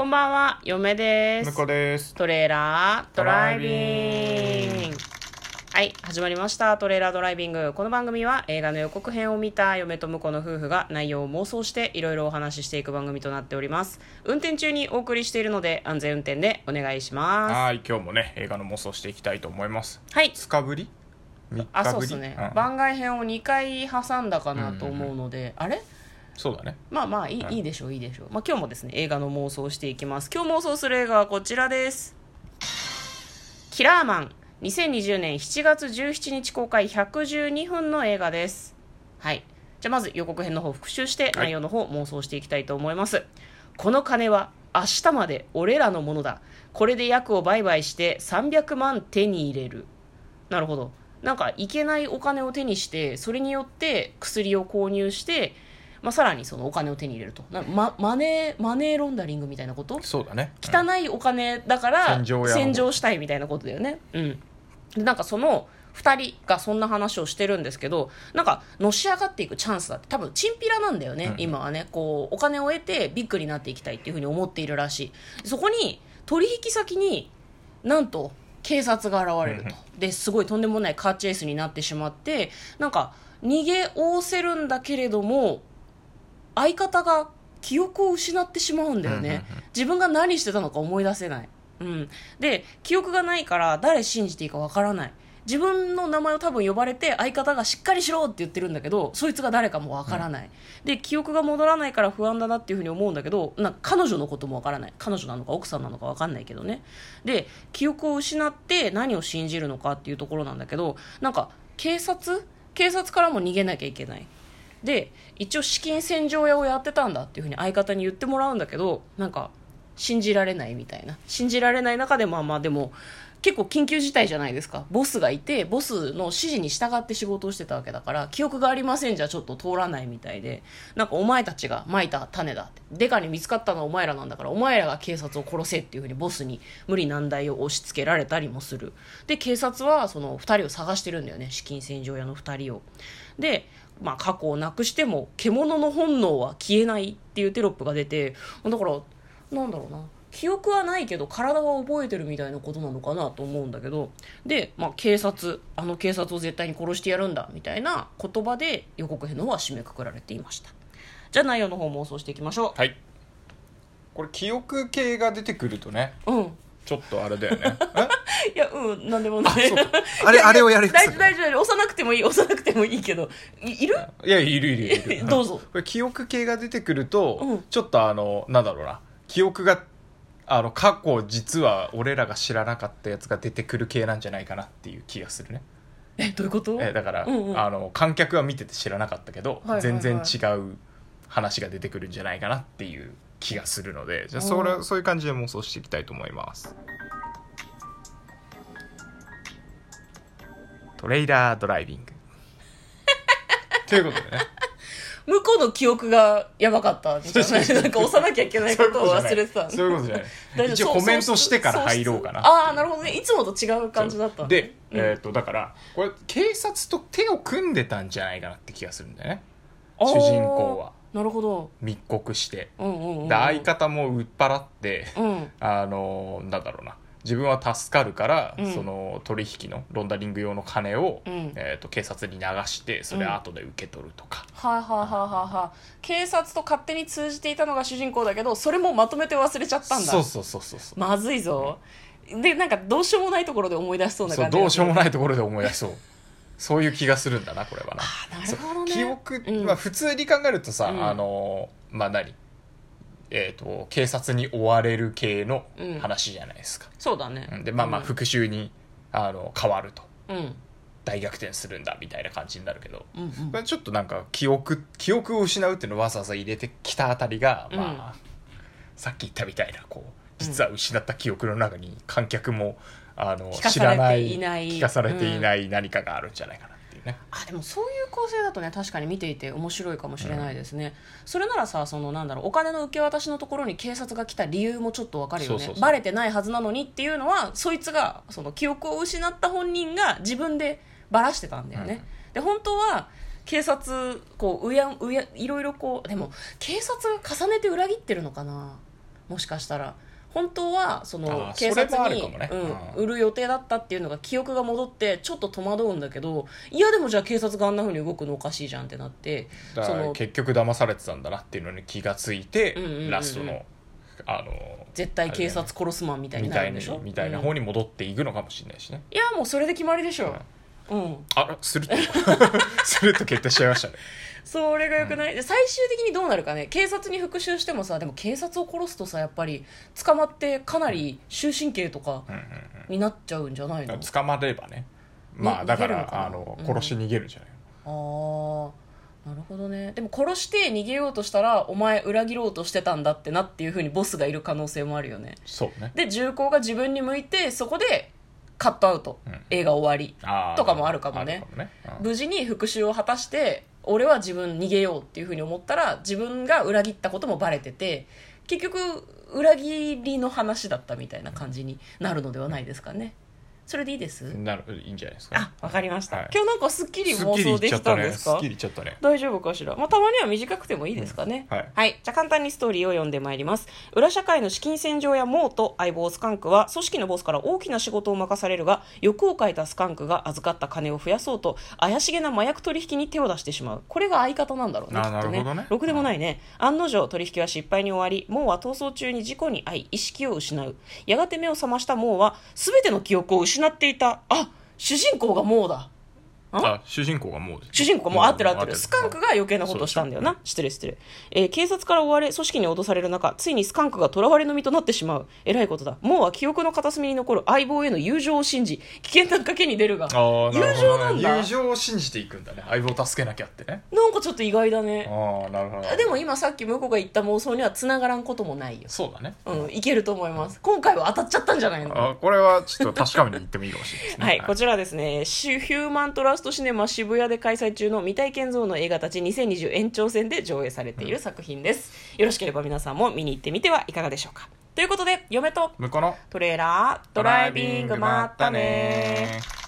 こんばんは、嫁です。向こうです。トレーラードライビング。はい、始まりました。トレーラードライビング。この番組は映画の予告編を見た嫁と婿の夫婦が内容を妄想していろいろお話ししていく番組となっております。運転中にお送りしているので安全運転でお願いします。はい、今日もね、映画の妄想していきたいと思います。はい。2日ぶり ?3 あ、日ぶり？そうですね、うん番外編を2回挟んだかなと思うので、あれ？そうだね。まあまあいい,、うんいいでしょういいでしょう、まあ、今日もですね映画の妄想をしていきます。今日妄想する映画はこちらです。キラーマン。2020年7月17日公開。112分の映画です。はい。じゃあまず予告編の方復習してはい。内容の方妄想していきたいと思います、この金は明日まで俺らのものだ。これで薬を売買して300万手に入れる。なるほど。なんかいけないお金を手にしてそれによって薬を購入して、まあ、さらにそのお金を手に入れると。なママネーマネーロンダリングみたいなこと？そうだね。汚いお金だから洗浄したいみたいなことだよね。うん。でなんかその2人がそんな話をしてるんですけどなんかのし上がっていくチャンスだって多分チンピラなんだよね、うん。今はね。こうお金を得てビッグになっていきたいっていうふうに思っているらしい。そこに取引先になんと警察が現れると。ですごいとんでもないカーチェイスになってしまってなんか逃げおせるんだけれども相方が記憶を失ってしまうんだよね、うんうんうん。自分が何してたのか思い出せない、うん、で記憶がないから誰信じていいかわからない。自分の名前を多分呼ばれて相方がしっかりしろって言ってるんだけどそいつが誰かもわからない、で記憶が戻らないから不安だなっていうふうに思うんだけどな彼女のこともわからない。彼女なのか奥さんなのかわかんないけどね。で記憶を失って何を信じるのかっていうところなんだけどなんか警察？警察からも逃げなきゃいけないで一応資金洗浄屋をやってたんだっていうふうに相方に言ってもらうんだけどなんか信じられないみたいな。信じられない中でまあまあでも結構緊急事態じゃないですか。ボスがいてボスの指示に従って仕事をしてたわけだから記憶がありませんじゃちょっと通らないみたいでなんかお前たちがまいた種だって。デカに見つかったのはお前らなんだからお前らが警察を殺せっていうふうにボスに無理難題を押し付けられたりもする。で警察はその2人を探してるんだよね。資金洗浄屋の2人を。で、まあ、過去をなくしても獣の本能は消えないっていうテロップが出てだからなんだろうな。記憶はないけど体は覚えてるみたいなことなのかなと思うんだけど。で、まあ、警察あの警察を絶対に殺してやるんだみたいな言葉で予告編の方は締めくくられていました。じゃあ内容の方妄想していきましょはい。これ、記憶系が出てくるとね、ううん。ちょっとあれだよね。いやうんなんでもない。あ れ、あれをやるや大つ丈夫大丈夫。押さなくてもいい押さなくてもいいけど。いいる？いや、いるいるいる。どうぞ。これ、記憶系が出てくると、うん。ちょっとあの、なんだろうな、記憶が、あの、過去、実は俺らが知らなかったやつが出てくる系なんじゃないかなっていう気がするね。えどういうこと？えだから、うんうん。あの観客は見てて知らなかったけど、はいはいはい。全然違う話が出てくるんじゃないかなっていう気がするのでじゃあそれそういう感じで妄想していきたいと思います。トレイラードライビング。ということでね向こうの記憶がやばかったんじゃな。いなんか押さなきゃいけないことを忘れてたそういうことじゃない。大丈夫。一応コメントしてから入ろうかな。ああなるほどね。いつもと違う感じだったで、うん。えっ、とだからこれ警察と手を組んでたんじゃないかなって気がするんだよね。主人公は。なるほど。密告して。うんうんうんうん。で相方も売っ払って、うん。あのなんだろうな自分は助かるから、うん。その取引のロンダリング用の金を、うん。えー、と警察に流してそれ後で受け取るとか、はいはいはいはいはい。警察と勝手に通じていたのが主人公だけどそれもまとめて忘れちゃったんだ。そうそうそうそうそう。まずいぞ。でなんかどうしようもないところで思い出しそうなそうどうしようもないいところで思い出そう。そういう気がするんだなこれはな。なるほどね。そう記憶、うん。まあ、普通に考えるとさ、うん。あのまあ何？えー、と警察に追われる系のうん。話じゃないですか、そうだね。うん。でまあまあうん。復讐にあの変わると。うん。大逆転するんだみたいな感じになるけど、うんうん。ちょっとなんか記憶記憶を失うっていうのをわざわざ入れてきたあたりが、うん。まあさっき言ったみたいなこう実は失った記憶の中に観客もあの知らない聞かされていない何かがあるんじゃないかないうね、あでもそういう構成だとね確かに見ていて面白いかもしれないですね、それならさそのなんだろうお金の受け渡しのところに警察が来た理由もちょっとわかるよね。バレてないはずなのにっていうのはそいつがその記憶を失った本人が自分でバラしてたんだよね、で本当は警察こううやうやいろいろこうでも警察が重ねて裏切ってるのかな？もしかしたら本当はその警察に売る予定だったっていうのが記憶が戻ってちょっと戸惑うんだけどいやでもじゃあ警察があんなふうに動くのおかしいじゃんってなってその結局騙されてたんだなっていうのに気がついて、うんうんうんうん。ラストのあの絶対警察殺すマンみたいになるんでしょ？みたいなうん。方に戻っていくのかもしれないしね、いやもうそれで決まりでしょ。うんあらすると すると決定しちゃいましたね。それがよくない、で最終的にどうなるかね。警察に復讐してもさでも警察を殺すとさやっぱり捕まってかなり終身刑とかうんうんになっちゃうんじゃないの、うん捕まればね。まあだか逃げるのかな？らあのうん。殺し逃げるんじゃないあー。なるほどね。でも殺して逃げようとしたらお前裏切ろうとしてたんだってなっていうふうにボスがいる可能性もあるよね。そうね。で銃口が自分に向いてそこでカットアウト、うん。映画終わり。とかもあるかもね。ね。うん。無事に復讐を果たして俺は自分逃げようっていうふうに思ったら自分が裏切ったこともバレてて結局裏切りの話だったみたいな感じになるのではないですかねそれでいいです、なるいいんじゃないですか？あわかりました、はい。今日なんかすっきり妄想できたたんですか？ねすっきりいっちゃったね。大丈夫かしら、まあ、たまには短くてもいいですかね、うんはい。じゃあ簡単にストーリーを読んでまいります。裏社会の資金洗浄やモーと相棒スカンクは組織のボスから大きな仕事を任されるが欲をかいたスカンクが預かった金を増やそうと怪しげな麻薬取引に手を出してしまう。これが相方なんだろうねあきっとね。なるほどね。ろくでもないね、案の定取引は失敗に終わりモーは逃走中に事故に遭い意識を失う。やがて目を覚ましたモーは全ての記憶を失っていた。あ主人公がもうだ。あ主人公がもう主人公もう合ってる合ってる。うんスカンクが余計なことをしたんだよな。失礼失礼。えー警察から追われ、組織に脅される中、ついにスカンクが囚われの身となってしまう。えらいことだ。もうは記憶の片隅に残る相棒への友情を信じ、危険な賭けに出るが、友情なんだ友情を信じていくんだね相棒を助けなきゃってねなんかちょっと意外だね。ああなるほどでも今さっき向こうが言った妄想には繋がらんこともないよ。そうだねうん、いけると思います。今回は当たっちゃったんじゃないの？あこれはちょっと確かめに行ってもいいかもしれないですね はい、こちらはですね、シュヒューマントラストシネマ渋谷で開催中の未体験ゾーンの映画たち2020延長戦で上映されている作品です。よろしければ皆さんも見に行ってみてはいかがでしょうか。ということで、嫁と向こうのトレーラードライビングまったね